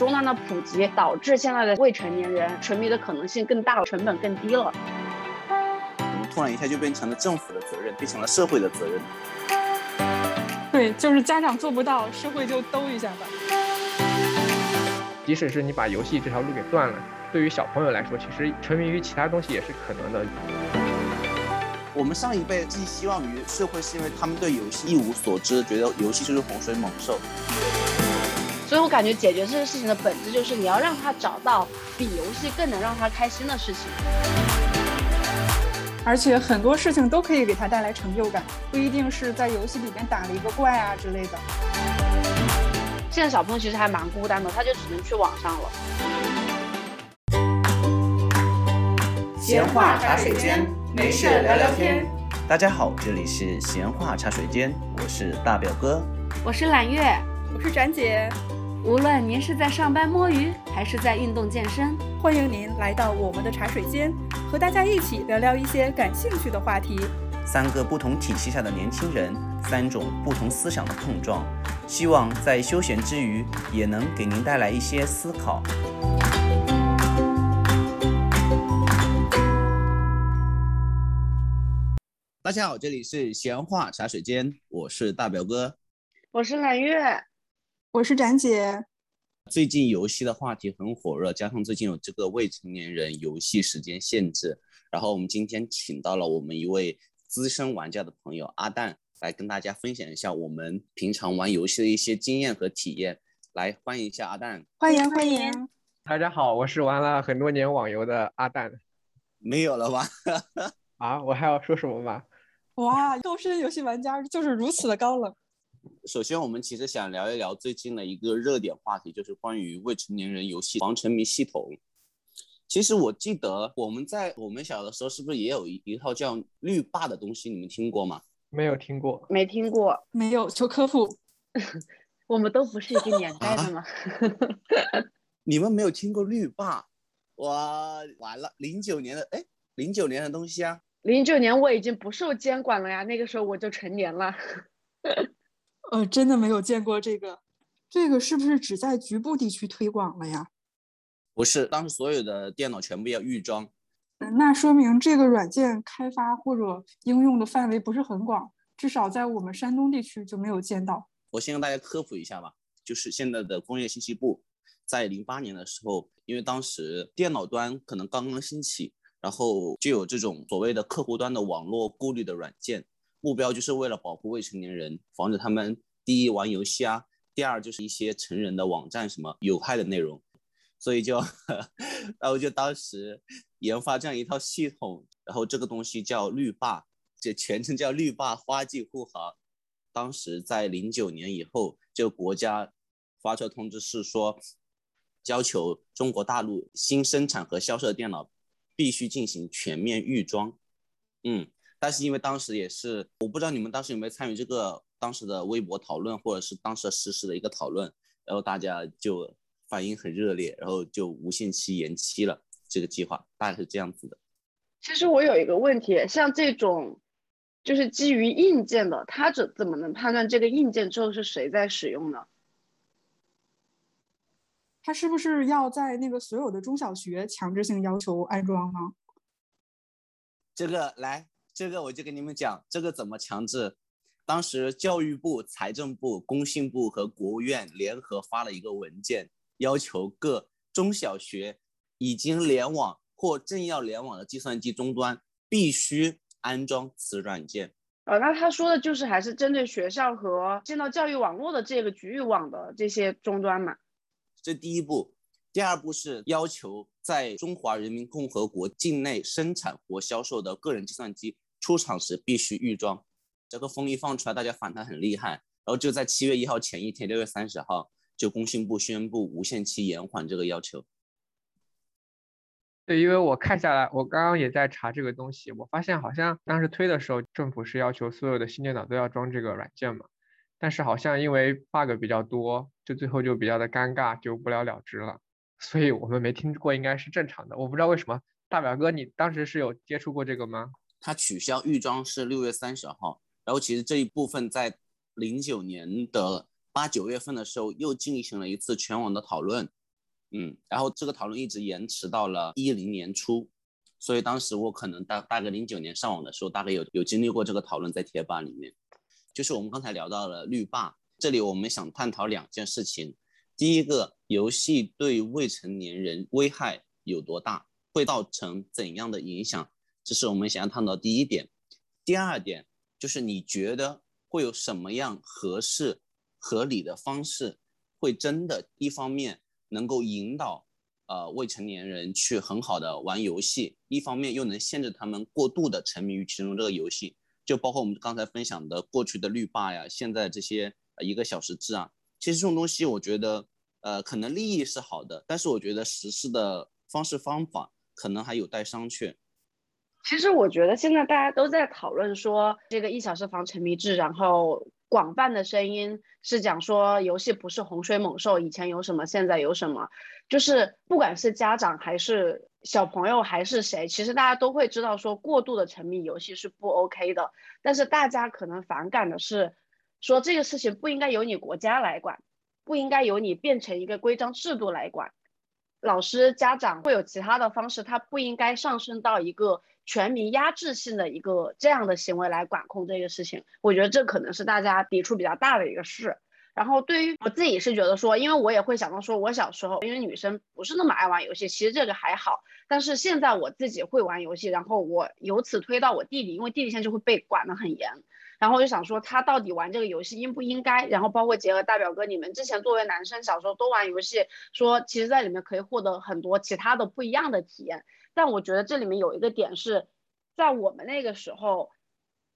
终端的普及导致现在的未成年人沉迷的可能性更大，成本更低了。突然一下就变成了政府的责任，变成了社会的责任。对，就是家长做不到，社会就兜一下吧。即使是你把游戏这条路给断了，对于小朋友来说，其实沉迷于其他东西也是可能的。我们上一辈寄希望于社会，是因为他们对游戏一无所知，觉得游戏就是洪水猛兽。所以我感觉解决这个事情的本质就是你要让他找到比游戏更能让他开心的事情。而且很多事情都可以给他带来成就感，不一定是在游戏里面打了一个怪啊之类的。现在小朋友其实还蛮孤单的，他就只能去网上了。闲话茶水间，没事聊聊天。大家好，这里是闲话茶水间，我是大表哥，我是揽月，我是展姐。无论您是在上班摸鱼，还是在运动健身，欢迎您来到我们的茶水间，和大家一起聊聊一些感兴趣的话题。三个不同体系下的年轻人，三种不同思想的碰撞，希望在休闲之余，也能给您带来一些思考。大家好，这里是闲话茶水间，我是大表哥，我是揽月。我是展姐。最近游戏的话题很火热，加上最近有这个未成年人游戏时间限制，然后我们今天请到了我们一位资深玩家的朋友阿蛋，来跟大家分享一下我们平常玩游戏的一些经验和体验。来，欢迎一下阿蛋。欢迎欢迎。大家好，我是玩了很多年网游的阿蛋。没有了吧？啊，我还要说什么吗？哇，资深游戏玩家就是如此的高冷。首先，我们其实想聊一聊最近的一个热点话题，就是关于未成年人游戏防沉迷系统。其实我记得我们在我们小的时候，是不是也有一一套叫绿霸的东西？你们听过吗？没有听过，没听过，没有，求科普。我们都不是一个年代的吗？你们没有听过绿霸？我，完了，零九年的，哎，零九年的东西啊。零九年我已经不受监管了呀，那个时候我就成年了。呃，真的没有见过这个，这个是不是只在局部地区推广了呀？不是，当时所有的电脑全部要预装。那说明这个软件开发或者应用的范围不是很广，至少在我们山东地区就没有见到。我先跟大家科普一下吧，就是现在的工业信息部在零八年的时候，因为当时电脑端可能刚刚兴起，然后就有这种所谓的客户端的网络过滤的软件。目标就是为了保护未成年人，防止他们第一玩游戏啊，第二就是一些成人的网站什么有害的内容，所以就，然后就当时研发这样一套系统，然后这个东西叫绿霸，这全称叫绿霸花季护航。当时在零九年以后，就国家发出通知是说，要求中国大陆新生产和销售的电脑必须进行全面预装，嗯。但是因为当时也是，我不知道你们当时有没有参与这个当时的微博讨论，或者是当时实时的一个讨论，然后大家就反应很热烈，然后就无限期延期了这个计划，大概是这样子的。其实我有一个问题，像这种就是基于硬件的，它怎怎么能判断这个硬件之后是谁在使用呢？它是不是要在那个所有的中小学强制性要求安装呢？这个来。这个我就跟你们讲，这个怎么强制？当时教育部、财政部、工信部和国务院联合发了一个文件，要求各中小学已经联网或正要联网的计算机终端必须安装此软件。呃，那他说的就是还是针对学校和建到教育网络的这个局域网的这些终端嘛？这第一步，第二步是要求在中华人民共和国境内生产或销售的个人计算机。出厂时必须预装，这个风一放出来，大家反弹很厉害。然后就在七月一号前一天，六月三十号，就工信部宣布无限期延缓这个要求。对，因为我看下来，我刚刚也在查这个东西，我发现好像当时推的时候，政府是要求所有的新电脑都要装这个软件嘛，但是好像因为 bug 比较多，就最后就比较的尴尬，就不了了之了。所以我们没听过，应该是正常的。我不知道为什么，大表哥，你当时是有接触过这个吗？它取消预装是六月三十号，然后其实这一部分在零九年的八九月份的时候又进行了一次全网的讨论，嗯，然后这个讨论一直延迟到了一零年初，所以当时我可能大大概零九年上网的时候，大概有有经历过这个讨论在贴吧里面。就是我们刚才聊到了绿霸，这里我们想探讨两件事情。第一个，游戏对未成年人危害有多大，会造成怎样的影响，这是我们想要探讨第一点。第二点就是你觉得会有什么样合适、合理的方式，会真的一方面能够引导呃未成年人去很好的玩游戏，一方面又能限制他们过度的沉迷于其中这个游戏。就包括我们刚才分享的过去的绿霸呀，现在这些一个小时制啊，其实这种东西我觉得，呃，可能利益是好的，但是我觉得实施的方式方法可能还有待商榷。其实我觉得现在大家都在讨论说这个一小时防沉迷制，然后广泛的声音是讲说游戏不是洪水猛兽，以前有什么现在有什么，就是不管是家长还是。小朋友还是谁，其实大家都会知道，说过度的沉迷游戏是不 OK 的。但是大家可能反感的是，说这个事情不应该由你国家来管，不应该由你变成一个规章制度来管。老师、家长会有其他的方式，他不应该上升到一个全民压制性的一个这样的行为来管控这个事情。我觉得这可能是大家抵触比较大的一个事。然后对于我自己是觉得说，因为我也会想到说，我小时候因为女生不是那么爱玩游戏，其实这个还好。但是现在我自己会玩游戏，然后我由此推到我弟弟，因为弟弟现在就会被管得很严。然后我就想说，他到底玩这个游戏应不应该？然后包括结合大表哥你们之前作为男生小时候都玩游戏，说其实在里面可以获得很多其他的不一样的体验。但我觉得这里面有一个点是，在我们那个时候，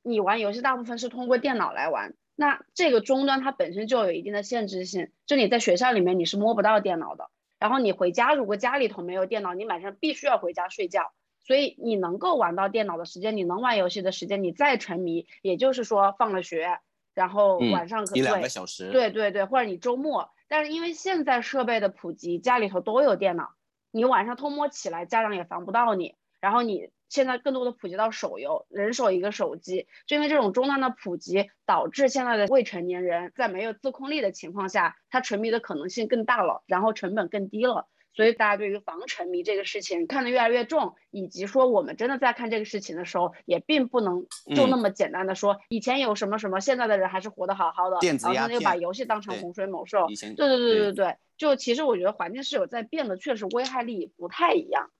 你玩游戏大部分是通过电脑来玩。那这个终端它本身就有一定的限制性，就你在学校里面你是摸不到电脑的，然后你回家如果家里头没有电脑，你晚上必须要回家睡觉，所以你能够玩到电脑的时间，你能玩游戏的时间，你再沉迷，也就是说放了学，然后晚上可一两个小时，对对对，或者你周末，但是因为现在设备的普及，家里头都有电脑，你晚上偷摸起来，家长也防不到你，然后你。现在更多的普及到手游，人手一个手机，就因为这种终端的普及，导致现在的未成年人在没有自控力的情况下，他沉迷的可能性更大了，然后成本更低了，所以大家对于防沉迷这个事情看得越来越重，以及说我们真的在看这个事情的时候，也并不能就那么简单的说以前有什么什么，现在的人还是活得好好的，然后又把游戏当成洪水猛兽，对对对对对，就其实我觉得环境是有在变的，确实危害力不太一样。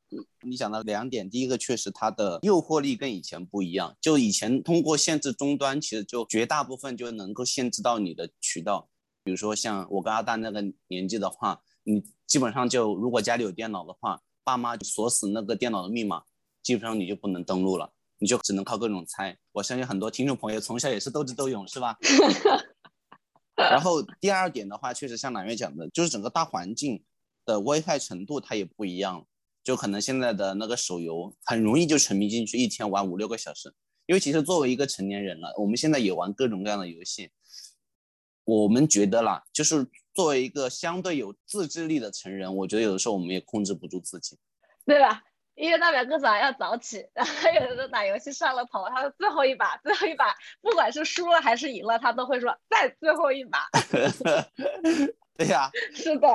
你讲到两点，第一个确实它的诱惑力跟以前不一样。就以前通过限制终端，其实就绝大部分就能够限制到你的渠道。比如说像我跟阿蛋那个年纪的话，你基本上就如果家里有电脑的话，爸妈锁死那个电脑的密码，基本上你就不能登录了，你就只能靠各种猜。我相信很多听众朋友从小也是斗智斗勇，是吧？然后第二点的话，确实像南月讲的，就是整个大环境的危害程度它也不一样。就可能现在的那个手游很容易就沉迷进去，一天玩五六个小时。因为其实作为一个成年人了，我们现在也玩各种各样的游戏。我们觉得啦，就是作为一个相对有自制力的成人，我觉得有的时候我们也控制不住自己，对吧？因为大表哥早上要早起，然后有的时候打游戏上了头，他说最后一把，最后一把，不管是输了还是赢了，他都会说再最后一把。对呀，是的。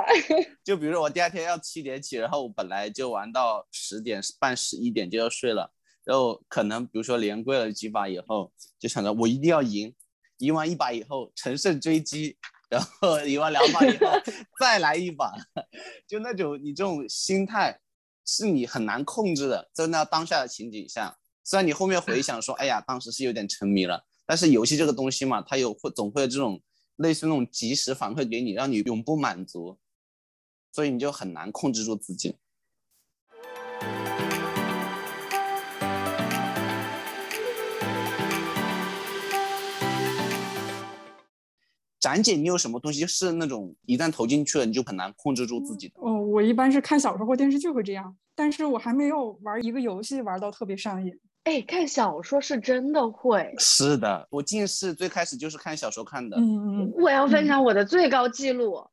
就比如说我第二天要七点起，然后我本来就玩到十点半、十一点就要睡了，然后可能比如说连跪了几把以后，就想着我一定要赢，赢完一把以后乘胜追击，然后赢完两把以后再来一把，就那种你这种心态是你很难控制的，在那当下的情景下，虽然你后面回想说，哎呀，当时是有点沉迷了，但是游戏这个东西嘛，它有会总会有这种。类似那种及时反馈给你，让你永不满足，所以你就很难控制住自己。展姐，你有什么东西是那种一旦投进去了，你就很难控制住自己的？哦，我一般是看小说或电视剧会这样，但是我还没有玩一个游戏玩到特别上瘾。哎，看小说是真的会。是的，我近视最开始就是看小说看的。嗯嗯。我要分享我的最高记录，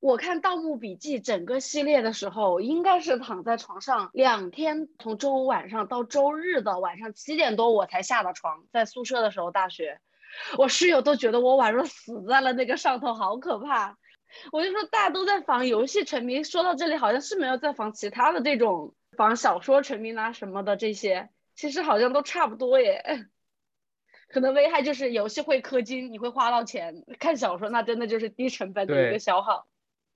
我看《盗墓笔记》整个系列的时候，应该是躺在床上两天，从周五晚上到周日的晚上七点多我才下的床。在宿舍的时候，大学，我室友都觉得我宛若死在了那个上头，好可怕。我就说大家都在防游戏沉迷，说到这里好像是没有在防其他的这种防小说沉迷啦什么的这些，其实好像都差不多耶。可能危害就是游戏会氪金，你会花到钱；看小说那真的就是低成本的一个消耗。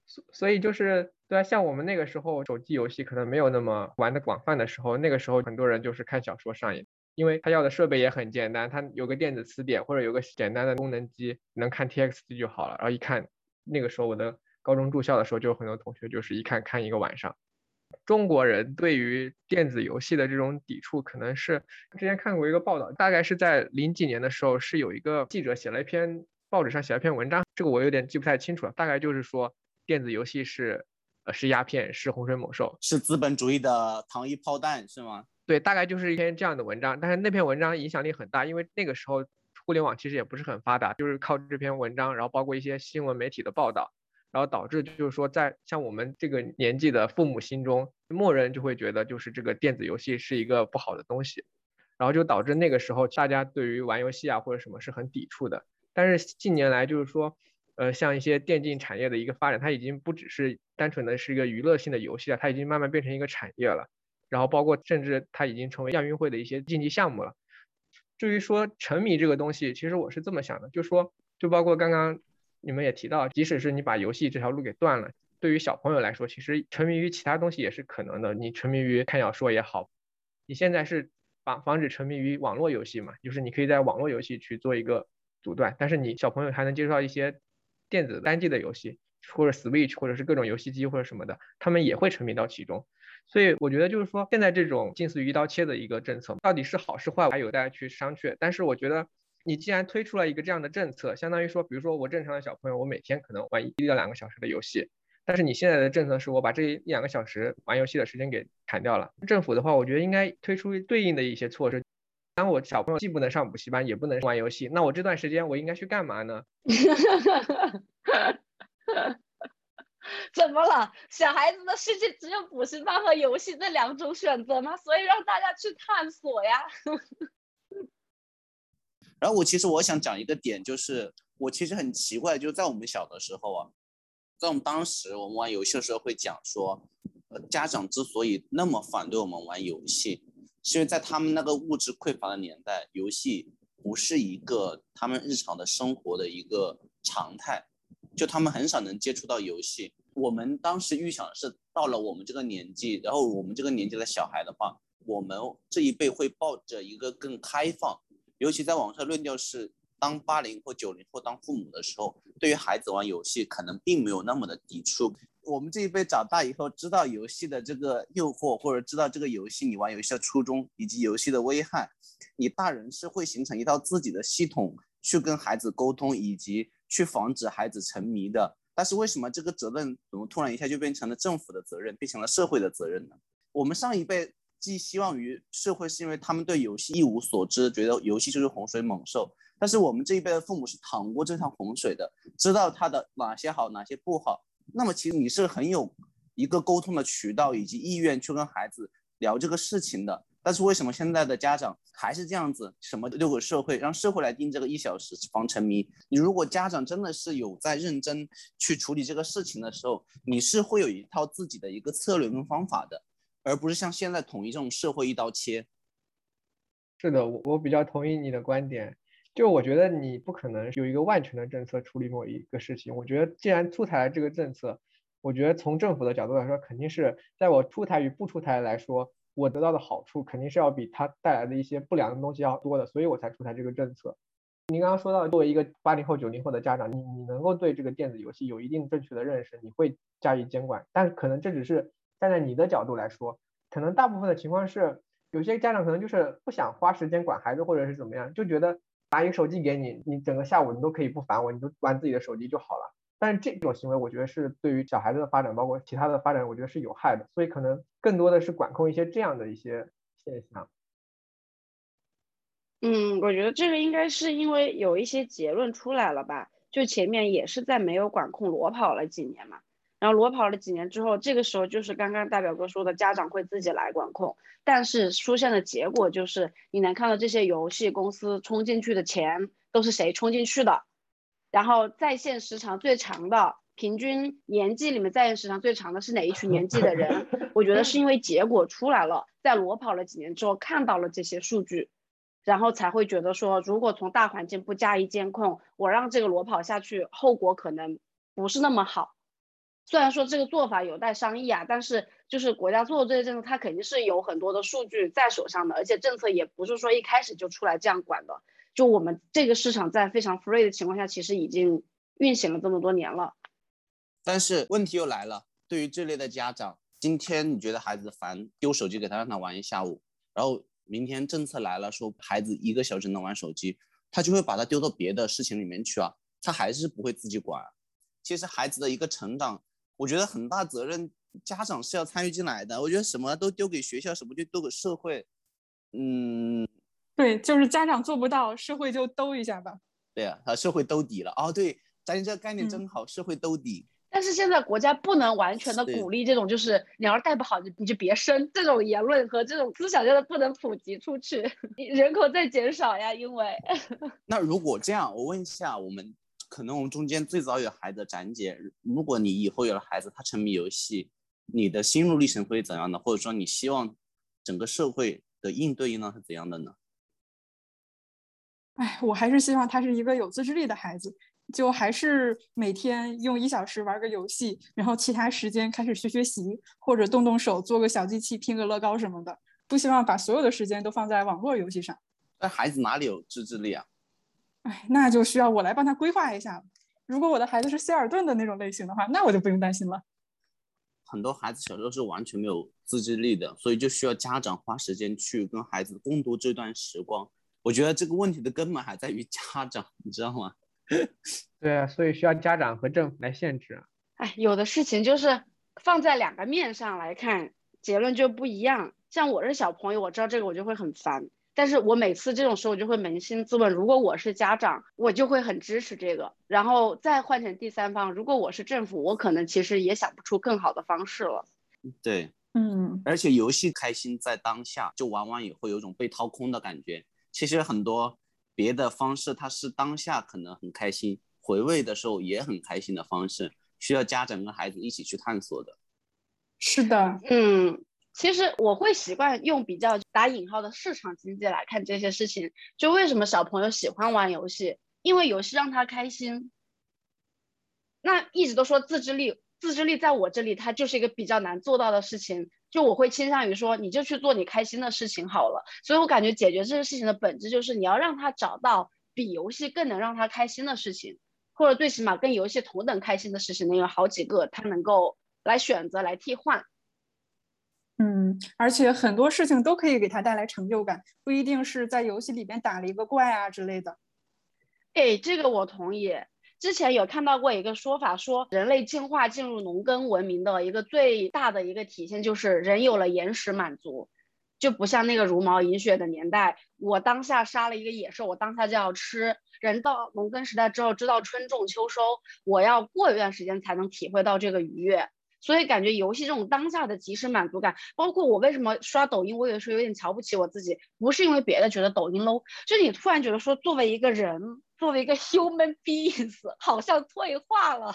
所所以就是对啊，像我们那个时候手机游戏可能没有那么玩的广泛的时候，那个时候很多人就是看小说上瘾，因为他要的设备也很简单，他有个电子词典或者有个简单的功能机，能看 TXT 就好了。然后一看，那个时候我的高中住校的时候，就有很多同学就是一看看一个晚上。中国人对于电子游戏的这种抵触，可能是之前看过一个报道，大概是在零几年的时候，是有一个记者写了一篇报纸上写了一篇文章，这个我有点记不太清楚了，大概就是说。电子游戏是，呃，是鸦片，是洪水猛兽，是资本主义的糖衣炮弹，是吗？对，大概就是一篇这样的文章。但是那篇文章影响力很大，因为那个时候互联网其实也不是很发达，就是靠这篇文章，然后包括一些新闻媒体的报道，然后导致就是说，在像我们这个年纪的父母心中，默认就会觉得就是这个电子游戏是一个不好的东西，然后就导致那个时候大家对于玩游戏啊或者什么是很抵触的。但是近年来就是说。呃，像一些电竞产业的一个发展，它已经不只是单纯的是一个娱乐性的游戏了，它已经慢慢变成一个产业了。然后包括甚至它已经成为亚运会的一些竞技项目了。至于说沉迷这个东西，其实我是这么想的，就说就包括刚刚你们也提到，即使是你把游戏这条路给断了，对于小朋友来说，其实沉迷于其他东西也是可能的。你沉迷于看小说也好，你现在是防防止沉迷于网络游戏嘛，就是你可以在网络游戏去做一个阻断，但是你小朋友还能接触到一些。电子单机的游戏，或者 Switch，或者是各种游戏机或者什么的，他们也会沉迷到其中。所以我觉得就是说，现在这种近似于一刀切的一个政策，到底是好是坏，还有待去商榷。但是我觉得，你既然推出了一个这样的政策，相当于说，比如说我正常的小朋友，我每天可能玩一到两个小时的游戏，但是你现在的政策是我把这一两个小时玩游戏的时间给砍掉了。政府的话，我觉得应该推出对应的一些措施。当我小朋友既不能上补习班，也不能玩游戏，那我这段时间我应该去干嘛呢？怎么了？小孩子的世界只有补习班和游戏这两种选择吗？所以让大家去探索呀。然后我其实我想讲一个点，就是我其实很奇怪，就在我们小的时候啊，在我们当时我们玩游戏的时候会讲说，呃，家长之所以那么反对我们玩游戏。是因为在他们那个物质匮乏的年代，游戏不是一个他们日常的生活的一个常态，就他们很少能接触到游戏。我们当时预想的是，到了我们这个年纪，然后我们这个年纪的小孩的话，我们这一辈会抱着一个更开放，尤其在网上论调是，当八零或九零后当父母的时候，对于孩子玩游戏可能并没有那么的抵触。我们这一辈长大以后，知道游戏的这个诱惑，或者知道这个游戏你玩游戏的初衷以及游戏的危害，你大人是会形成一套自己的系统去跟孩子沟通，以及去防止孩子沉迷的。但是为什么这个责任怎么突然一下就变成了政府的责任，变成了社会的责任呢？我们上一辈寄希望于社会，是因为他们对游戏一无所知，觉得游戏就是洪水猛兽。但是我们这一辈的父母是淌过这趟洪水的，知道它的哪些好，哪些不好。那么其实你是很有一个沟通的渠道以及意愿去跟孩子聊这个事情的，但是为什么现在的家长还是这样子？什么丢给社会，让社会来定这个一小时防沉迷？你如果家长真的是有在认真去处理这个事情的时候，你是会有一套自己的一个策略跟方法的，而不是像现在统一这种社会一刀切。是的，我我比较同意你的观点。就我觉得你不可能有一个万全的政策处理某一个事情。我觉得既然出台了这个政策，我觉得从政府的角度来说，肯定是在我出台与不出台来说，我得到的好处肯定是要比它带来的一些不良的东西要多的，所以我才出台这个政策。您刚刚说到，作为一个八零后、九零后的家长，你你能够对这个电子游戏有一定正确的认识，你会加以监管。但是可能这只是站在你的角度来说，可能大部分的情况是，有些家长可能就是不想花时间管孩子，或者是怎么样，就觉得。拿一个手机给你，你整个下午你都可以不烦我，你就玩自己的手机就好了。但这种行为，我觉得是对于小孩子的发展，包括其他的发展，我觉得是有害的。所以可能更多的是管控一些这样的一些现象。嗯，我觉得这个应该是因为有一些结论出来了吧？就前面也是在没有管控裸跑了几年嘛。然后裸跑了几年之后，这个时候就是刚刚大表哥说的，家长会自己来管控。但是出现的结果就是，你能看到这些游戏公司充进去的钱都是谁充进去的，然后在线时长最长的平均年纪里面在线时长最长的是哪一群年纪的人？我觉得是因为结果出来了，在裸跑了几年之后看到了这些数据，然后才会觉得说，如果从大环境不加以监控，我让这个裸跑下去，后果可能不是那么好。虽然说这个做法有待商议啊，但是就是国家做的这些政策，它肯定是有很多的数据在手上的，而且政策也不是说一开始就出来这样管的。就我们这个市场在非常 free 的情况下，其实已经运行了这么多年了。但是问题又来了，对于这类的家长，今天你觉得孩子烦，丢手机给他让他玩一下午，然后明天政策来了，说孩子一个小时能玩手机，他就会把他丢到别的事情里面去啊，他还是不会自己管。其实孩子的一个成长。我觉得很大责任，家长是要参与进来的。我觉得什么都丢给学校，什么就丢给社会。嗯，对，就是家长做不到，社会就兜一下吧。对呀，啊社会兜底了。哦，对，咱你这个概念真好，社会兜底。但是现在国家不能完全的鼓励这种，就是你要是带不好，你你就别生这种言论和这种思想，真的不能普及出去，人口在减少呀。因为 那如果这样，我问一下我们。可能我们中间最早有孩子展姐，如果你以后有了孩子，他沉迷游戏，你的心路历程会怎样呢？或者说你希望整个社会的应对应当是怎样的呢？哎，我还是希望他是一个有自制力的孩子，就还是每天用一小时玩个游戏，然后其他时间开始学学习，或者动动手做个小机器拼个乐高什么的。不希望把所有的时间都放在网络游戏上。那孩子哪里有自制力啊？哎，那就需要我来帮他规划一下了。如果我的孩子是希尔顿的那种类型的话，那我就不用担心了。很多孩子小时候是完全没有自制力的，所以就需要家长花时间去跟孩子共度这段时光。我觉得这个问题的根本还在于家长，你知道吗？对啊，所以需要家长和政府来限制。哎，有的事情就是放在两个面上来看，结论就不一样。像我是小朋友，我知道这个我就会很烦。但是我每次这种时候，我就会扪心自问：如果我是家长，我就会很支持这个。然后再换成第三方，如果我是政府，我可能其实也想不出更好的方式了。对，嗯。而且游戏开心在当下，就往往也会有种被掏空的感觉。其实很多别的方式，它是当下可能很开心，回味的时候也很开心的方式，需要家长跟孩子一起去探索的。是的，嗯。其实我会习惯用比较打引号的市场经济来看这些事情。就为什么小朋友喜欢玩游戏？因为游戏让他开心。那一直都说自制力，自制力在我这里它就是一个比较难做到的事情。就我会倾向于说，你就去做你开心的事情好了。所以我感觉解决这个事情的本质就是你要让他找到比游戏更能让他开心的事情，或者最起码跟游戏同等开心的事情能有好几个，他能够来选择来替换。嗯，而且很多事情都可以给他带来成就感，不一定是在游戏里边打了一个怪啊之类的。哎，这个我同意。之前有看到过一个说法，说人类进化进入农耕文明的一个最大的一个体现，就是人有了延时满足，就不像那个茹毛饮血的年代，我当下杀了一个野兽，我当下就要吃。人到农耕时代之后，知道春种秋收，我要过一段时间才能体会到这个愉悦。所以感觉游戏这种当下的即时满足感，包括我为什么刷抖音，我有时候有点瞧不起我自己，不是因为别的觉得抖音 low，就是你突然觉得说作为一个人，作为一个 human beings，好像退化了。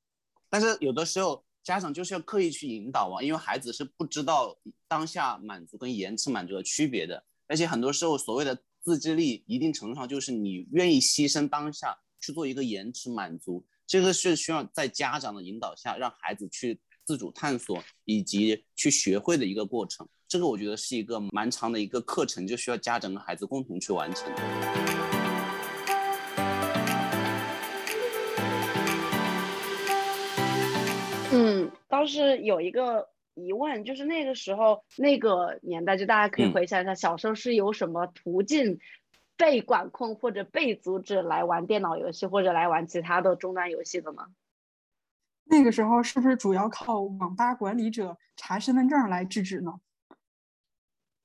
但是有的时候家长就是要刻意去引导啊，因为孩子是不知道当下满足跟延迟满足的区别的，而且很多时候所谓的自制力，一定程度上就是你愿意牺牲当下去做一个延迟满足。这个是需要在家长的引导下，让孩子去自主探索以及去学会的一个过程。这个我觉得是一个蛮长的一个课程，就需要家长跟孩子共同去完成。嗯，倒是有一个疑问，就是那个时候那个年代，就大家可以回想一下，小时候是有什么途径？被管控或者被阻止来玩电脑游戏或者来玩其他的终端游戏的吗？那个时候是不是主要靠网吧管理者查身份证来制止呢？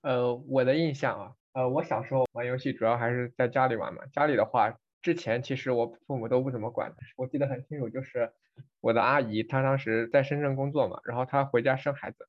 呃，我的印象啊，呃，我小时候玩游戏主要还是在家里玩嘛。家里的话，之前其实我父母都不怎么管。我记得很清楚，就是我的阿姨她当时在深圳工作嘛，然后她回家生孩子，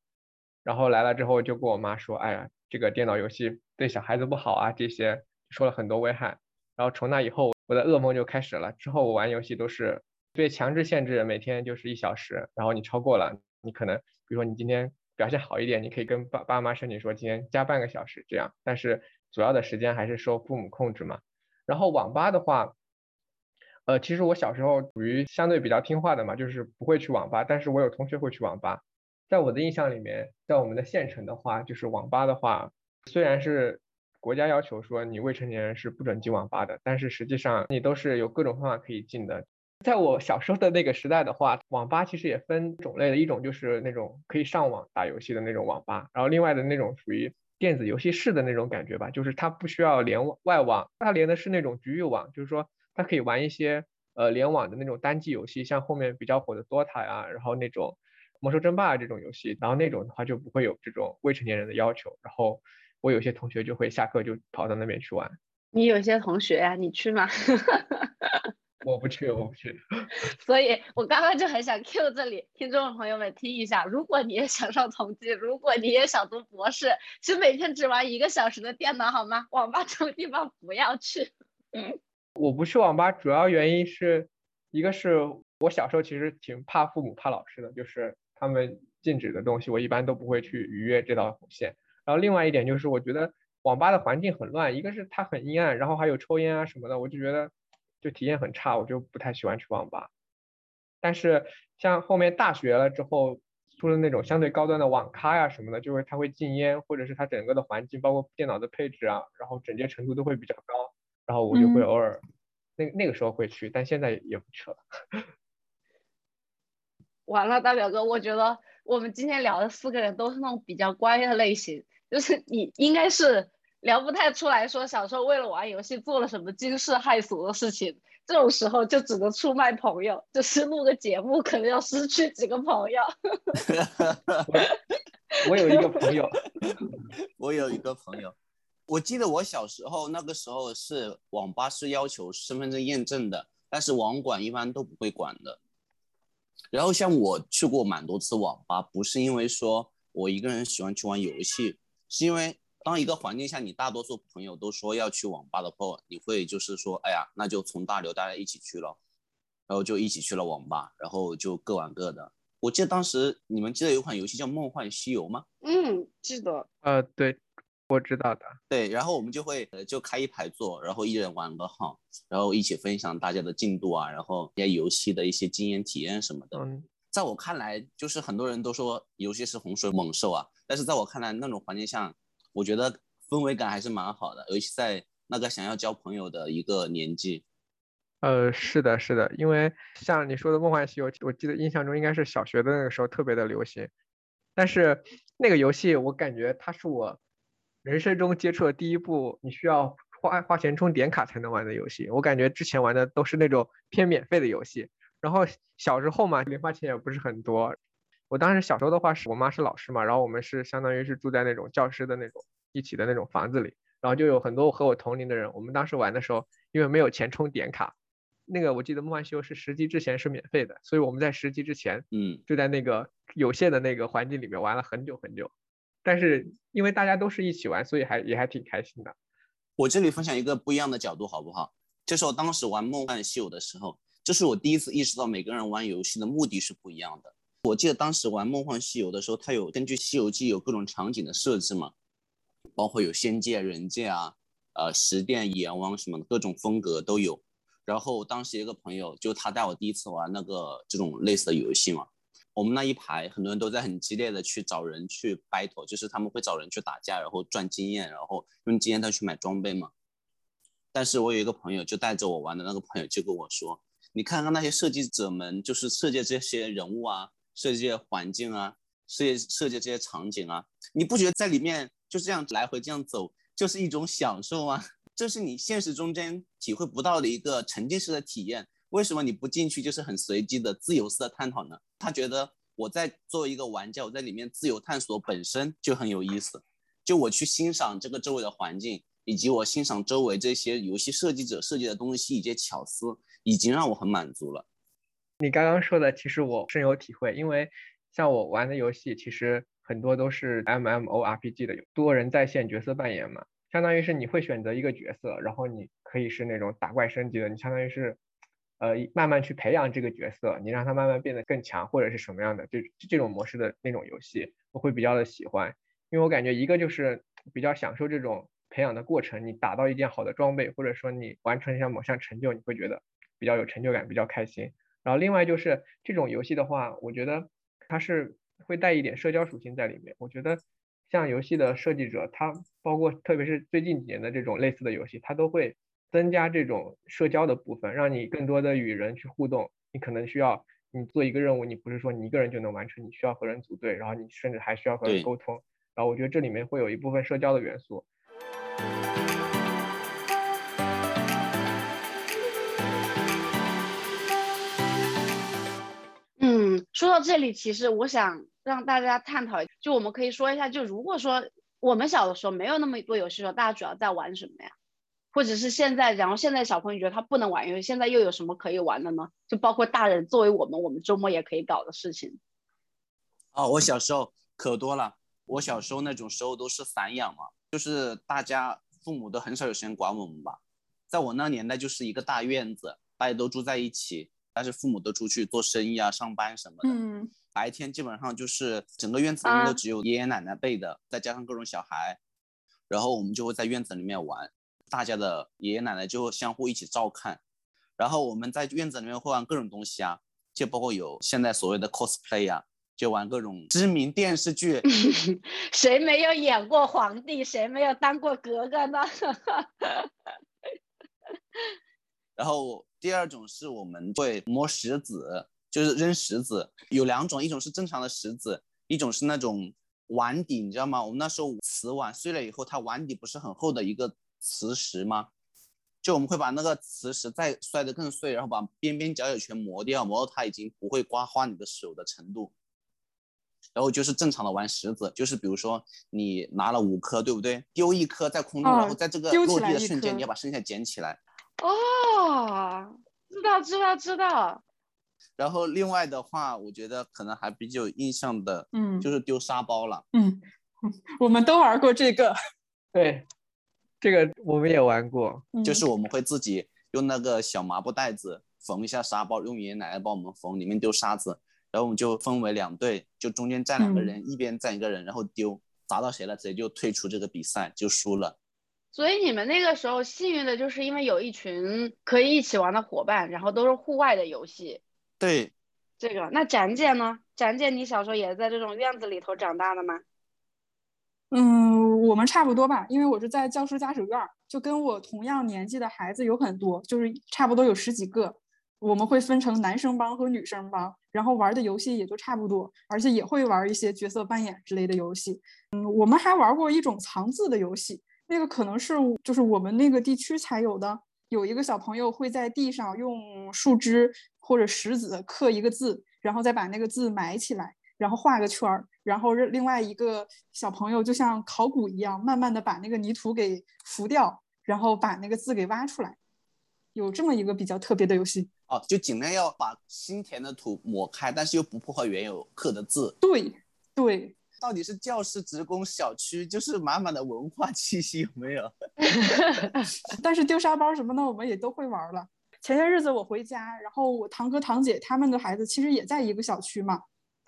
然后来了之后就跟我妈说：“哎呀，这个电脑游戏对小孩子不好啊，这些。”说了很多危害，然后从那以后，我的噩梦就开始了。之后我玩游戏都是对强制限制每天就是一小时，然后你超过了，你可能比如说你今天表现好一点，你可以跟爸爸妈申请说今天加半个小时这样，但是主要的时间还是受父母控制嘛。然后网吧的话，呃，其实我小时候属于相对比较听话的嘛，就是不会去网吧，但是我有同学会去网吧。在我的印象里面，在我们的县城的话，就是网吧的话，虽然是国家要求说你未成年人是不准进网吧的，但是实际上你都是有各种方法可以进的。在我小时候的那个时代的话，网吧其实也分种类的，一种就是那种可以上网打游戏的那种网吧，然后另外的那种属于电子游戏室的那种感觉吧，就是它不需要连外网，它连的是那种局域网，就是说它可以玩一些呃联网的那种单机游戏，像后面比较火的 DOTA 呀，然后那种。魔兽争霸这种游戏，然后那种的话就不会有这种未成年人的要求。然后我有些同学就会下课就跑到那边去玩。你有些同学呀，你去吗？我不去，我不去。所以我刚刚就很想 Q 这里听众朋友们听一下，如果你也想上同济，如果你也想读博士，其实每天只玩一个小时的电脑好吗？网吧这种地方不要去。嗯，我不去网吧主要原因是一个是我小时候其实挺怕父母怕老师的，就是。他们禁止的东西，我一般都不会去逾越这道红线。然后另外一点就是，我觉得网吧的环境很乱，一个是它很阴暗，然后还有抽烟啊什么的，我就觉得就体验很差，我就不太喜欢去网吧。但是像后面大学了之后，出了那种相对高端的网咖呀什么的，就是它会禁烟，或者是它整个的环境，包括电脑的配置啊，然后整洁程度都会比较高，然后我就会偶尔那那个时候会去，但现在也不去了。完了，大表哥，我觉得我们今天聊的四个人都是那种比较乖的类型，就是你应该是聊不太出来说小时候为了玩游戏做了什么惊世骇俗的事情，这种时候就只能出卖朋友，就是录个节目可能要失去几个朋友。我有一个朋友，我有一个朋友，我记得我小时候那个时候是网吧是要求身份证验证的，但是网管一般都不会管的。然后像我去过蛮多次网吧，不是因为说我一个人喜欢去玩游戏，是因为当一个环境下你大多数朋友都说要去网吧的话，你会就是说，哎呀，那就从大流大家一起去了，然后就一起去了网吧，然后就各玩各的。我记得当时你们记得有款游戏叫《梦幻西游》吗？嗯，记得。呃，对。我知道的，对，然后我们就会呃就开一排座，然后一人玩个号，然后一起分享大家的进度啊，然后一些游戏的一些经验体验什么的。嗯，在我看来，就是很多人都说游戏是洪水猛兽啊，但是在我看来，那种环境下，我觉得氛围感还是蛮好的，尤其在那个想要交朋友的一个年纪。呃，是的，是的，因为像你说的《梦幻西游》，我记得印象中应该是小学的那个时候特别的流行，但是那个游戏我感觉它是我。人生中接触的第一部，你需要花花钱充点卡才能玩的游戏。我感觉之前玩的都是那种偏免费的游戏。然后小时候嘛，零花钱也不是很多。我当时小时候的话，是我妈是老师嘛，然后我们是相当于是住在那种教师的那种一起的那种房子里，然后就有很多和我同龄的人。我们当时玩的时候，因为没有钱充点卡，那个我记得梦幻西游是十级之前是免费的，所以我们在十级之前，嗯，就在那个有限的那个环境里面玩了很久很久。但是因为大家都是一起玩，所以还也还挺开心的。我这里分享一个不一样的角度，好不好？就是我当时玩《梦幻西游》的时候，这是我第一次意识到每个人玩游戏的目的是不一样的。我记得当时玩《梦幻西游》的时候，它有根据《西游记》有各种场景的设置嘛，包括有仙界、人界啊，呃，十殿阎王什么的各种风格都有。然后当时一个朋友就他带我第一次玩那个这种类似的游戏嘛。我们那一排很多人都在很激烈的去找人去 battle，就是他们会找人去打架，然后赚经验，然后用经验再去买装备嘛。但是我有一个朋友，就带着我玩的那个朋友就跟我说：“你看看那些设计者们，就是设计这些人物啊，设计这些环境啊，设计设计这些场景啊，你不觉得在里面就这样来回这样走就是一种享受吗？这是你现实中间体会不到的一个沉浸式的体验。”为什么你不进去就是很随机的自由式的探讨呢？他觉得我在作为一个玩家，我在里面自由探索本身就很有意思。就我去欣赏这个周围的环境，以及我欣赏周围这些游戏设计者设计的东西以及巧思，已经让我很满足了。你刚刚说的其实我深有体会，因为像我玩的游戏其实很多都是 MMORPG 的，多人在线角色扮演嘛，相当于是你会选择一个角色，然后你可以是那种打怪升级的，你相当于是。呃，慢慢去培养这个角色，你让他慢慢变得更强，或者是什么样的这这种模式的那种游戏，我会比较的喜欢，因为我感觉一个就是比较享受这种培养的过程，你打到一件好的装备，或者说你完成一下某项成就，你会觉得比较有成就感，比较开心。然后另外就是这种游戏的话，我觉得它是会带一点社交属性在里面。我觉得像游戏的设计者，他包括特别是最近几年的这种类似的游戏，它都会。增加这种社交的部分，让你更多的与人去互动。你可能需要你做一个任务，你不是说你一个人就能完成，你需要和人组队，然后你甚至还需要和人沟通。然后我觉得这里面会有一部分社交的元素。到这里，其实我想让大家探讨，就我们可以说一下，就如果说我们小的时候没有那么多游戏的时候，大家主要在玩什么呀？或者是现在，然后现在小朋友觉得他不能玩，因为现在又有什么可以玩的呢？就包括大人作为我们，我们周末也可以搞的事情。哦，我小时候可多了。我小时候那种时候都是散养嘛，就是大家父母都很少有时间管我们吧。在我那年代，就是一个大院子，大家都住在一起，但是父母都出去做生意啊、上班什么的。嗯。白天基本上就是整个院子里面都只有爷爷奶奶辈的，再加上各种小孩，然后我们就会在院子里面玩。大家的爷爷奶奶就会相互一起照看，然后我们在院子里面会玩各种东西啊，就包括有现在所谓的 cosplay 啊，就玩各种知名电视剧。谁没有演过皇帝？谁没有当过格格呢？然后第二种是我们会摸石子，就是扔石子，有两种，一种是正常的石子，一种是那种碗底，你知道吗？我们那时候瓷碗碎了以后，它碗底不是很厚的一个。磁石吗？就我们会把那个磁石再摔得更碎，然后把边边角角全磨掉，磨到它已经不会刮花你的手的程度。然后就是正常的玩石子，就是比如说你拿了五颗，对不对？丢一颗在空中，然后在这个落地的瞬间，你要把剩下捡起来。哦，知道知道知道。然后另外的话，我觉得可能还比较有印象的，嗯，就是丢沙包了。嗯，我们都玩过这个。对。这个我们也玩过，就是我们会自己用那个小麻布袋子缝一下沙包，用爷爷奶奶帮我们缝，里面丢沙子，然后我们就分为两队，就中间站两个人，一边站一个人，然后丢，砸到谁了，谁就退出这个比赛，就输了。所以你们那个时候幸运的就是因为有一群可以一起玩的伙伴，然后都是户外的游戏。对，这个那展姐呢？展姐，你小时候也在这种院子里头长大的吗？嗯，我们差不多吧，因为我是在教师家属院，就跟我同样年纪的孩子有很多，就是差不多有十几个。我们会分成男生帮和女生帮，然后玩的游戏也就差不多，而且也会玩一些角色扮演之类的游戏。嗯，我们还玩过一种藏字的游戏，那个可能是就是我们那个地区才有的。有一个小朋友会在地上用树枝或者石子刻一个字，然后再把那个字埋起来。然后画个圈儿，然后另外一个小朋友就像考古一样，慢慢的把那个泥土给浮掉，然后把那个字给挖出来，有这么一个比较特别的游戏哦，就尽量要把新填的土抹开，但是又不破坏原有刻的字。对对，到底是教师职工小区，就是满满的文化气息，有没有？但是丢沙包什么的，我们也都会玩了。前些日子我回家，然后我堂哥堂姐他们的孩子其实也在一个小区嘛。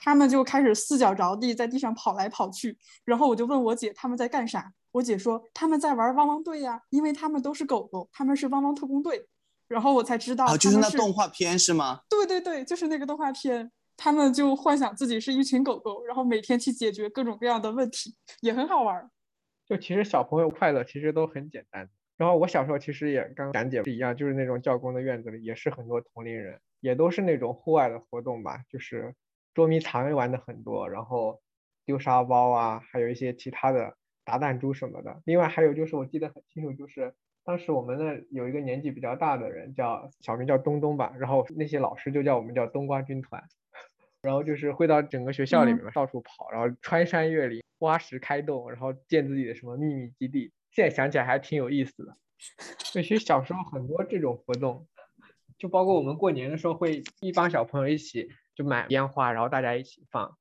他们就开始四脚着地在地上跑来跑去，然后我就问我姐他们在干啥，我姐说他们在玩汪汪队呀，因为他们都是狗狗，他们是汪汪特工队，然后我才知道啊，就是那动画片是吗？对对对，就是那个动画片，他们就幻想自己是一群狗狗，然后每天去解决各种各样的问题，也很好玩。就其实小朋友快乐其实都很简单，然后我小时候其实也跟展姐是一样，就是那种教工的院子里也是很多同龄人，也都是那种户外的活动吧，就是。捉迷藏玩的很多，然后丢沙包啊，还有一些其他的打弹珠什么的。另外还有就是我记得很清楚，就是当时我们那有一个年纪比较大的人，叫小名叫东东吧，然后那些老师就叫我们叫冬瓜军团，然后就是会到整个学校里面到处跑，然后穿山越岭、挖石开洞，然后建自己的什么秘密基地。现在想起来还挺有意思的。其实小时候很多这种活动，就包括我们过年的时候会一帮小朋友一起。就买烟花，然后大家一起放，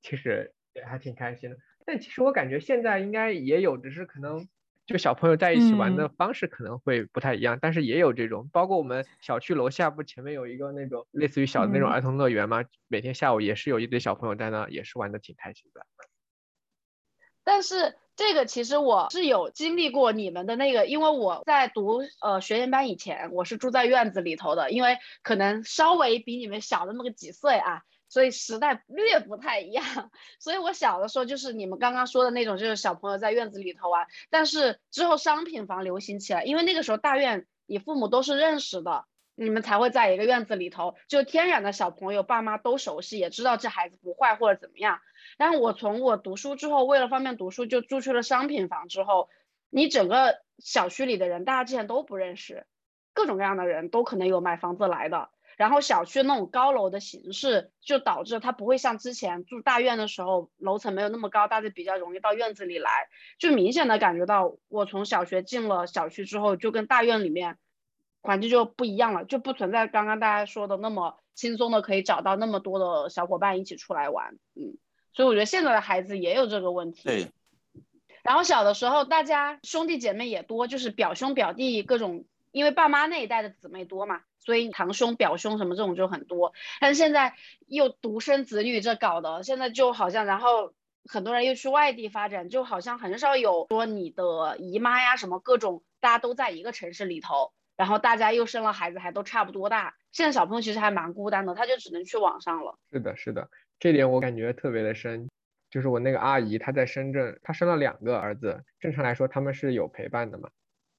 其实也还挺开心的。但其实我感觉现在应该也有，只是可能就小朋友在一起玩的嗯方式可能会不太一样，但是也有这种，包括我们小区楼下不前面有一个那种类似于小的那种嗯儿童乐园嘛，每天下午也是有一堆小朋友在那，也是玩的挺开心的。但是这个其实我是有经历过你们的那个，因为我在读呃学前班以前，我是住在院子里头的，因为可能稍微比你们小那么个几岁啊，所以时代略不太一样。所以我小的时候就是你们刚刚说的那种，就是小朋友在院子里头玩。但是之后商品房流行起来，因为那个时候大院你父母都是认识的，你们才会在一个院子里头，就天然的小朋友爸妈都熟悉，也知道这孩子不坏或者怎么样。但我从我读书之后，为了方便读书，就住去了商品房。之后，你整个小区里的人，大家之前都不认识，各种各样的人都可能有买房子来的。然后小区那种高楼的形式，就导致它不会像之前住大院的时候，楼层没有那么高，大家比较容易到院子里来。就明显的感觉到，我从小学进了小区之后，就跟大院里面环境就不一样了，就不存在刚刚大家说的那么轻松的可以找到那么多的小伙伴一起出来玩。嗯。所以我觉得现在的孩子也有这个问题。对。然后小的时候，大家兄弟姐妹也多，就是表兄表弟各种，因为爸妈那一代的姊妹多嘛，所以堂兄表兄什么这种就很多。但是现在又独生子女这搞的，现在就好像，然后很多人又去外地发展，就好像很少有说你的姨妈呀什么各种，大家都在一个城市里头，然后大家又生了孩子，还都差不多大。现在小朋友其实还蛮孤单的，他就只能去网上了。是的，是的。这点我感觉特别的深，就是我那个阿姨，她在深圳，她生了两个儿子，正常来说他们是有陪伴的嘛，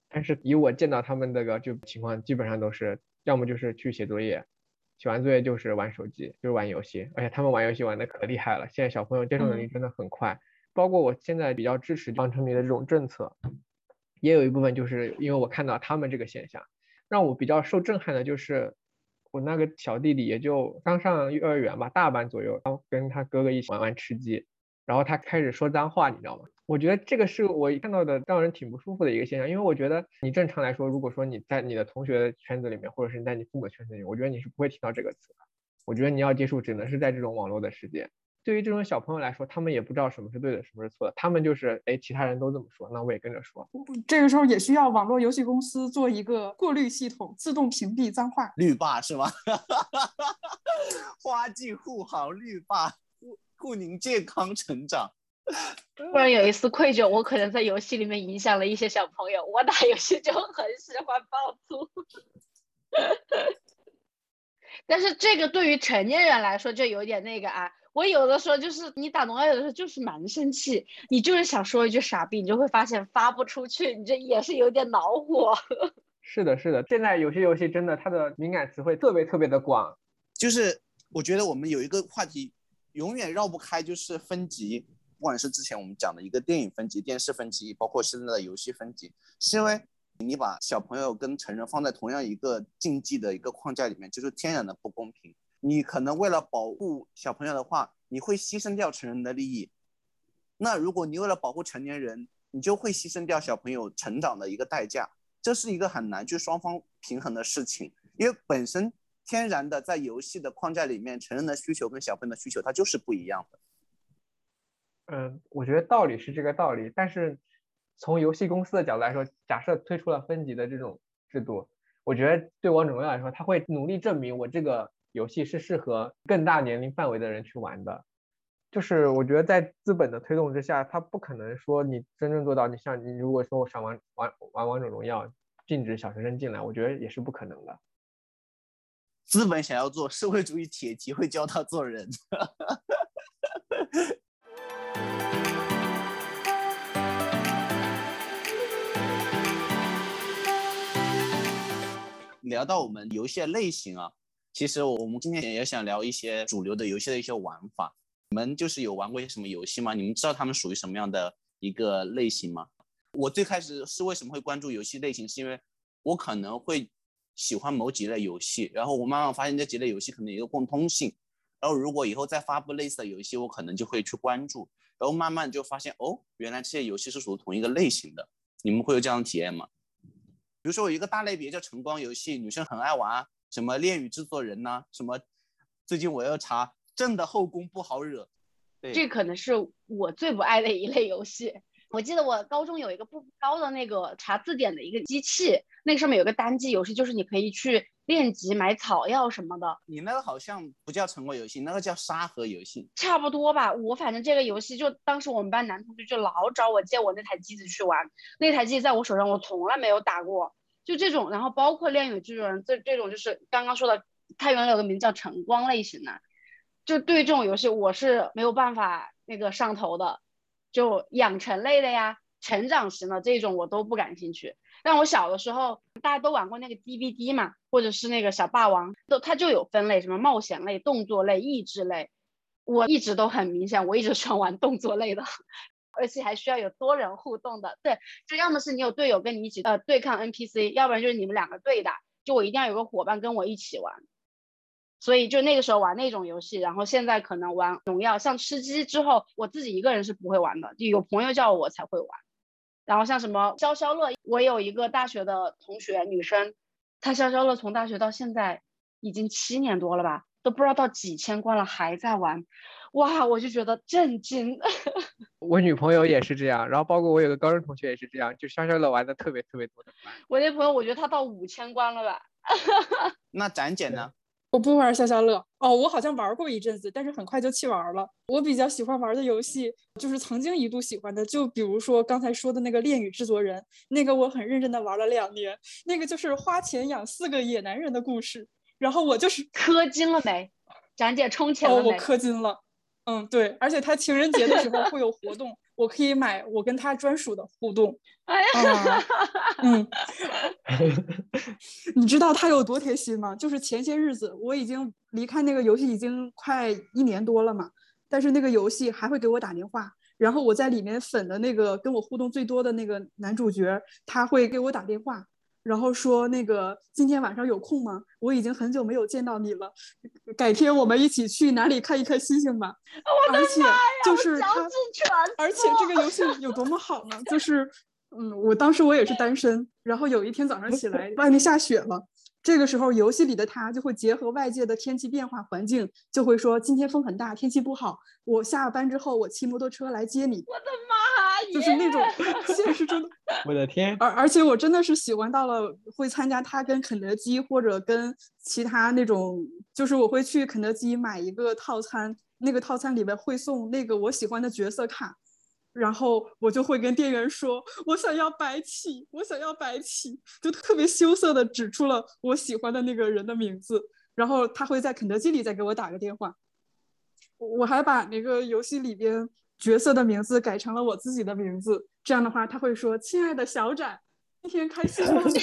但是以我见到他们那个就情况，基本上都是要么就是去写作业，写完作业就是玩手机，就是玩游戏，而且他们玩游戏玩的可厉害了，现在小朋友接受能力真的很快，包括我现在比较支持防沉迷的这种政策，也有一部分就是因为我看到他们这个现象，让我比较受震撼的就是。我那个小弟弟也就刚上幼儿园吧，大班左右，然后跟他哥哥一起玩玩吃鸡，然后他开始说脏话，你知道吗？我觉得这个是我看到的让人挺不舒服的一个现象，因为我觉得你正常来说，如果说你在你的同学圈子里面，或者是你在你父母圈子里面，我觉得你是不会听到这个词的。我觉得你要接触只能是在这种网络的世界。对于这种小朋友来说，他们也不知道什么是对的，什么是错的，他们就是哎，其他人都这么说，那我也跟着说。这个时候也需要网络游戏公司做一个过滤系统，自动屏蔽脏话。绿霸是吗？花季护航绿霸，护护您健康成长。突然有一丝愧疚，我可能在游戏里面影响了一些小朋友。我打游戏就很喜欢爆粗，但是这个对于成年人来说就有点那个啊。我有的时候就是你打农药，有的时候就是蛮生气，你就是想说一句傻逼，你就会发现发不出去，你这也是有点恼火。是的，是的，现在有些游戏真的它的敏感词汇特别特别的广。就是我觉得我们有一个话题永远绕不开，就是分级，不管是之前我们讲的一个电影分级、电视分级，包括现在的游戏分级，是因为你把小朋友跟成人放在同样一个竞技的一个框架里面，就是天然的不公平。你可能为了保护小朋友的话，你会牺牲掉成人的利益。那如果你为了保护成年人，你就会牺牲掉小朋友成长的一个代价。这是一个很难去双方平衡的事情，因为本身天然的在游戏的框架里面，成人的需求跟小朋友的需求它就是不一样的。嗯，我觉得道理是这个道理，但是从游戏公司的角度来说，假设推出了分级的这种制度，我觉得对王者荣耀来说，他会努力证明我这个。游戏是适合更大年龄范围的人去玩的，就是我觉得在资本的推动之下，他不可能说你真正做到，你像你如果说我想玩玩玩王者荣耀，禁止小学生进来，我觉得也是不可能的。资本想要做社会主义铁骑，会教他做人。聊到我们游戏的类型啊。其实我们今天也想聊一些主流的游戏的一些玩法。你们就是有玩过一些什么游戏吗？你们知道他们属于什么样的一个类型吗？我最开始是为什么会关注游戏类型，是因为我可能会喜欢某几类游戏，然后我慢慢发现这几类游戏可能有一个共通性，然后如果以后再发布类似的游戏，我可能就会去关注，然后慢慢就发现哦，原来这些游戏是属于同一个类型的。你们会有这样的体验吗？比如说有一个大类别叫晨光游戏，女生很爱玩。什么恋与制作人呐、什么？最近我要查朕的后宫不好惹。对，这可能是我最不爱的一类游戏。我记得我高中有一个步步高的那个查字典的一个机器，那个上面有个单机游戏，就是你可以去练级买草药什么的。你那个好像不叫成果游戏，那个叫沙盒游戏。差不多吧，我反正这个游戏就当时我们班男同学就老找我借我那台机子去玩，那台机在我手上我从来没有打过，就这种，然后包括恋与制作人这这种就是刚刚说的，它原来有个名叫晨光类型的，就对这种游戏我是没有办法那个上头的。就养成类的呀，成长型的这种我都不感兴趣。但我小的时候，大家都玩过那个 DVD 嘛，或者是那个小霸王，都它就有分类，什么冒险类、动作类、益智类。我一直都很明显，我一直喜欢玩动作类的，而且还需要有多人互动的。对，就要么是你有队友跟你一起呃对抗 NPC，要不然就是你们两个对打，就我一定要有个伙伴跟我一起玩。所以就那个时候玩那种游戏，然后现在可能玩荣耀，像吃鸡之后，我自己一个人是不会玩的，就有朋友叫我才会玩。然后像什么消消乐，我有一个大学的同学，女生，她消消乐从大学到现在已经七年多了吧，都不知道到几千关了还在玩，哇，我就觉得震惊。我女朋友也是这样，然后包括我有个高中同学也是这样，就消消乐玩的特别特别多的。我那朋友我觉得他到五千关了吧。那展姐呢？我不玩消消乐哦，我好像玩过一阵子，但是很快就弃玩了。我比较喜欢玩的游戏，就是曾经一度喜欢的，就比如说刚才说的那个《恋与制作人》，那个我很认真的玩了两年，那个就是花钱养四个野男人的故事。然后我就是 氪金了没？展姐充钱了没？我氪金了。嗯，对，而且他情人节的时候会有活动。我可以买我跟他专属的互动，哎呀，嗯，你知道他有多贴心吗？就是前些日子我已经离开那个游戏已经快一年多了嘛，但是那个游戏还会给我打电话，然后我在里面粉的那个跟我互动最多的那个男主角，他会给我打电话。然后说那个今天晚上有空吗？我已经很久没有见到你了，改天我们一起去哪里看一看星星吧。而且就是他，而且这个游戏有多么好呢？就是，嗯，我当时我也是单身，然后有一天早上起来，外面下雪了。这个时候，游戏里的他就会结合外界的天气变化环境，就会说今天风很大，天气不好。我下了班之后，我骑摩托车来接你。我的妈呀！就是那种现实中的。我的天！而而且我真的是喜欢到了会参加他跟肯德基或者跟其他那种，就是我会去肯德基买一个套餐，那个套餐里面会送那个我喜欢的角色卡。然后我就会跟店员说：“我想要白起，我想要白起。”就特别羞涩的指出了我喜欢的那个人的名字。然后他会在肯德基里再给我打个电话。我还把那个游戏里边角色的名字改成了我自己的名字。这样的话，他会说：“亲爱的小展，今天开心吗？”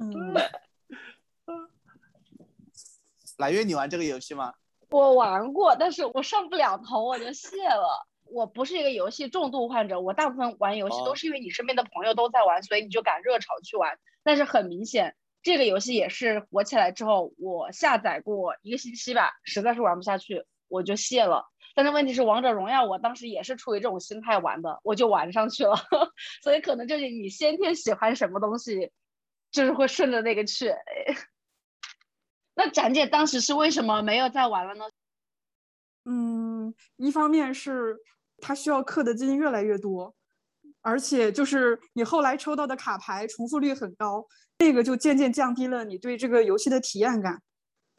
嗯。来月，你玩这个游戏吗？我玩过，但是我上不了头，我就卸了。我不是一个游戏重度患者，我大部分玩游戏都是因为你身边的朋友都在玩，所以你就赶热潮去玩。但是很明显，这个游戏也是火起来之后，我下载过一个星期吧，实在是玩不下去，我就卸了。但是问题是，王者荣耀我当时也是出于这种心态玩的，我就玩上去了。所以可能就是你先天喜欢什么东西，就是会顺着那个去。那展姐当时是为什么没有再玩了呢？嗯，一方面是它需要氪的金越来越多，而且就是你后来抽到的卡牌重复率很高，那个就渐渐降低了你对这个游戏的体验感。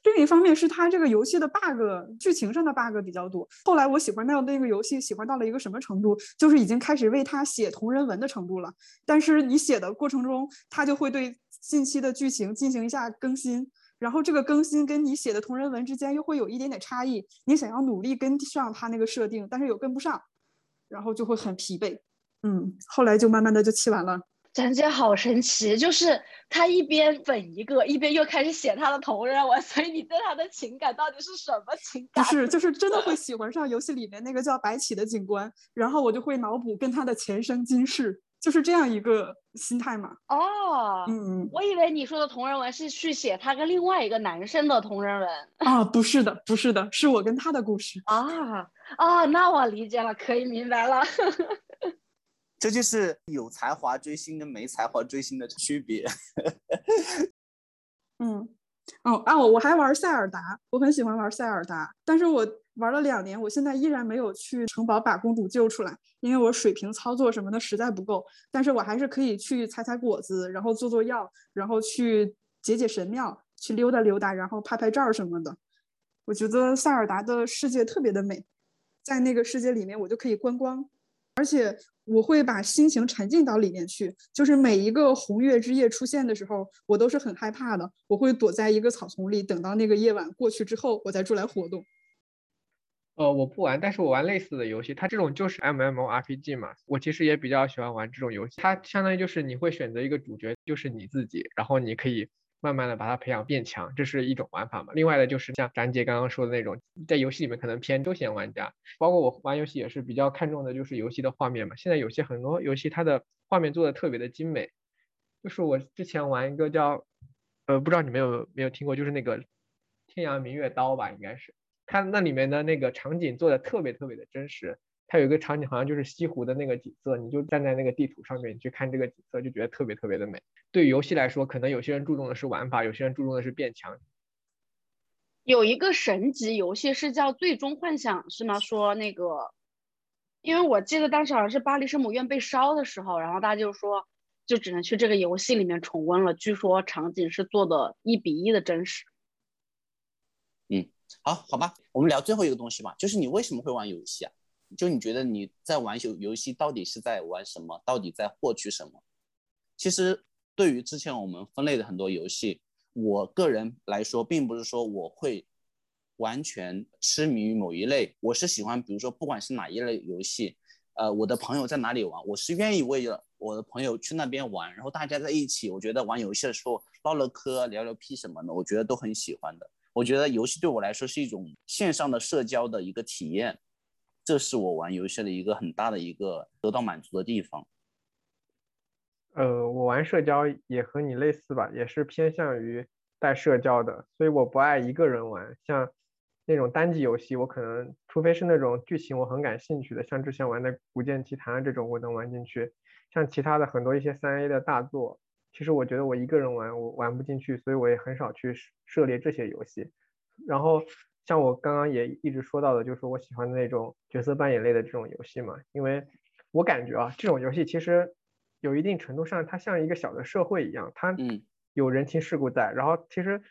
另一方面是它这个游戏的 bug，剧情上的 bug 比较多。后来我喜欢到那个游戏，喜欢到了一个什么程度，就是已经开始为它写同人文的程度了。但是你写的过程中，它就会对近期的剧情进行一下更新。然后这个更新跟你写的同人文之间又会有一点点差异，你想要努力跟上他那个设定，但是又跟不上，然后就会很疲惫。嗯，后来就慢慢的就气完了。展姐好神奇，就是他一边粉一个，一边又开始写他的同人文，所以你对他的情感到底是什么情感？不是，就是真的会 喜欢上游戏里面那个叫白起的警官，然后我就会脑补跟他的前生今世。就是这样一个心态嘛。哦，嗯，我以为你说的同人文是去写他跟另外一个男生的同人文啊，不是的，不是的，是我跟他的故事啊啊，那我理解了，可以明白了。这就是有才华追星跟没才华追星的区别。嗯，哦啊，我还玩塞尔达，我很喜欢玩塞尔达，但是我玩了两年，我现在依然没有去城堡把公主救出来，因为我水平操作什么的实在不够。但是我还是可以去采采果子，然后做做药，然后去解解神庙，去溜达溜达，然后拍拍照什么的。我觉得塞尔达的世界特别的美，在那个世界里面，我就可以观光，而且。我会把心情沉浸到里面去，就是每一个红月之夜出现的时候，我都是很害怕的。我会躲在一个草丛里，等到那个夜晚过去之后，我再出来活动。呃，我不玩，但是我玩类似的游戏，它这种就是 M M O R P G 嘛。我其实也比较喜欢玩这种游戏，它相当于就是你会选择一个主角，就是你自己，然后你可以。慢慢的把它培养变强，这是一种玩法嘛。另外的就是像展姐刚刚说的那种，在游戏里面可能偏休闲玩家，包括我玩游戏也是比较看重的就是游戏的画面嘛。现在有些很多游戏它的画面做的特别的精美，就是我之前玩一个叫，呃，不知道你们有没有听过，就是那个天涯明月刀吧，应该是，它那里面的那个场景做的特别特别的真实。它有一个场景，好像就是西湖的那个景色，你就站在那个地图上面，你去看这个景色，就觉得特别特别的美。对于游戏来说，可能有些人注重的是玩法，有些人注重的是变强。有一个神级游戏是叫《最终幻想》，是吗？说那个，因为我记得当时好像是巴黎圣母院被烧的时候，然后大家就说，就只能去这个游戏里面重温了。据说场景是做的一比一的真实。嗯，好，好吧，我们聊最后一个东西吧，就是你为什么会玩游戏啊？就你觉得你在玩游游戏，到底是在玩什么？到底在获取什么？其实对于之前我们分类的很多游戏，我个人来说，并不是说我会完全痴迷于某一类。我是喜欢，比如说不管是哪一类游戏，呃，我的朋友在哪里玩，我是愿意为了我的朋友去那边玩，然后大家在一起，我觉得玩游戏的时候唠唠嗑、聊聊屁什么的，我觉得都很喜欢的。我觉得游戏对我来说是一种线上的社交的一个体验。这是我玩游戏的一个很大的一个得到满足的地方。呃，我玩社交也和你类似吧，也是偏向于带社交的，所以我不爱一个人玩。像那种单机游戏，我可能除非是那种剧情我很感兴趣的，像之前玩的《古剑奇谭》这种，我能玩进去。像其他的很多一些三 A 的大作，其实我觉得我一个人玩我玩不进去，所以我也很少去涉猎这些游戏。然后。像我刚刚也一直说到的，就是我喜欢的那种角色扮演类的这种游戏嘛，因为我感觉啊，这种游戏其实有一定程度上，它像一个小的社会一样，它有人情世故在，然后其实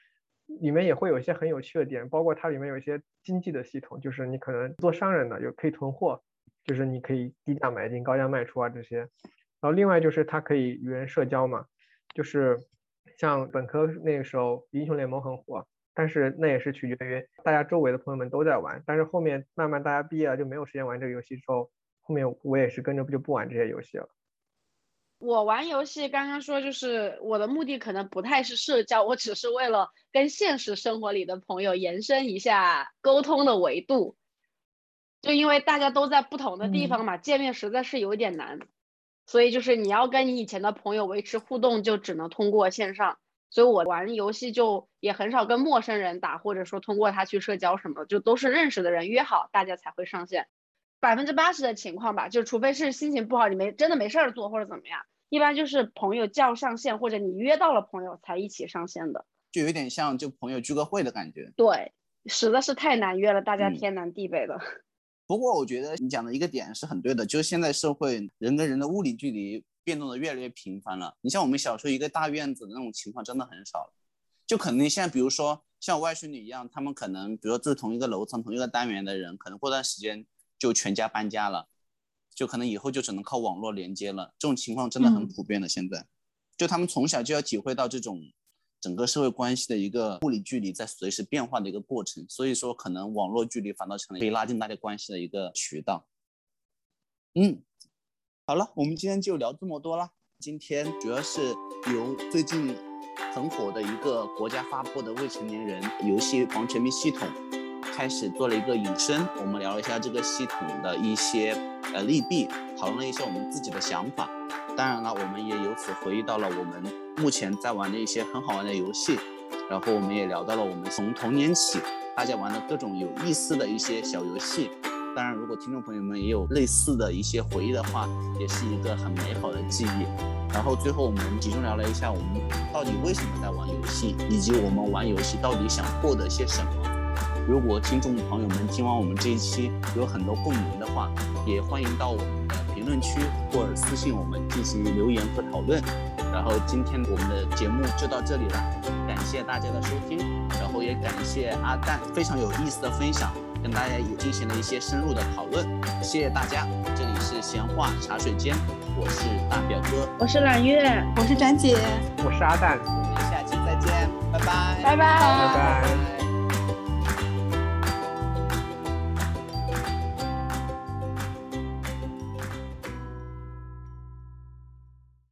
里面也会有一些很有趣的点，包括它里面有一些经济的系统，就是你可能做商人的有可以囤货，就是你可以低价买进高价卖出啊这些，然后另外就是它可以与人社交嘛，就是像本科那个时候英雄联盟很火。但是那也是取决于大家周围的朋友们都在玩，但是后面慢慢大家毕业了就没有时间玩这个游戏之后，后面我也是跟着不就不玩这些游戏了。我玩游戏刚刚说就是我的目的可能不太是社交，我只是为了跟现实生活里的朋友延伸一下沟通的维度，就因为大家都在不同的地方嘛，见面实在是有点难，所以就是你要跟你以前的朋友维持互动，就只能通过线上。所以我玩游戏就也很少跟陌生人打，或者说通过他去社交什么，就都是认识的人约好，大家才会上线。百分之八十的情况吧，就除非是心情不好，你没真的没事儿做或者怎么样，一般就是朋友叫上线，或者你约到了朋友才一起上线的，就有点像就朋友聚个会的感觉。对，实在是太难约了，大家天南地北的。不过我觉得你讲的一个点是很对的，就是现在社会人跟人的物理距离。变动的越来越频繁了。你像我们小时候一个大院子的那种情况真的很少了，就可能现在比如说像我外孙女一样，他们可能比如说住同一个楼层、同一个单元的人，可能过段时间就全家搬家了，就可能以后就只能靠网络连接了。这种情况真的很普遍的。现在，就他们从小就要体会到这种整个社会关系的一个物理距离在随时变化的一个过程，所以说可能网络距离反倒成了可以拉近大家关系的一个渠道。嗯。好了，我们今天就聊这么多了。今天主要是由最近很火的一个国家发布的未成年人游戏防沉迷系统开始做了一个引申，我们聊了一下这个系统的一些呃利弊，讨论了一下我们自己的想法。当然了，我们也由此回忆到了我们目前在玩的一些很好玩的游戏，然后我们也聊到了我们从童年起大家玩的各种有意思的一些小游戏。当然，如果听众朋友们也有类似的一些回忆的话，也是一个很美好的记忆。然后最后我们集中聊了一下，我们到底为什么在玩游戏，以及我们玩游戏到底想获得些什么。如果听众朋友们听完我们这一期有很多共鸣的话，也欢迎到我们的评论区或者私信我们进行留言和讨论。然后今天我们的节目就到这里了，感谢大家的收听，然后也感谢阿蛋非常有意思的分享，跟大家也进行了一些深入的讨论，谢谢大家。这里是闲话茶水间，我是大表哥，我是揽月，我是展姐，我是阿蛋，我们下期再见，拜拜，拜拜，拜拜。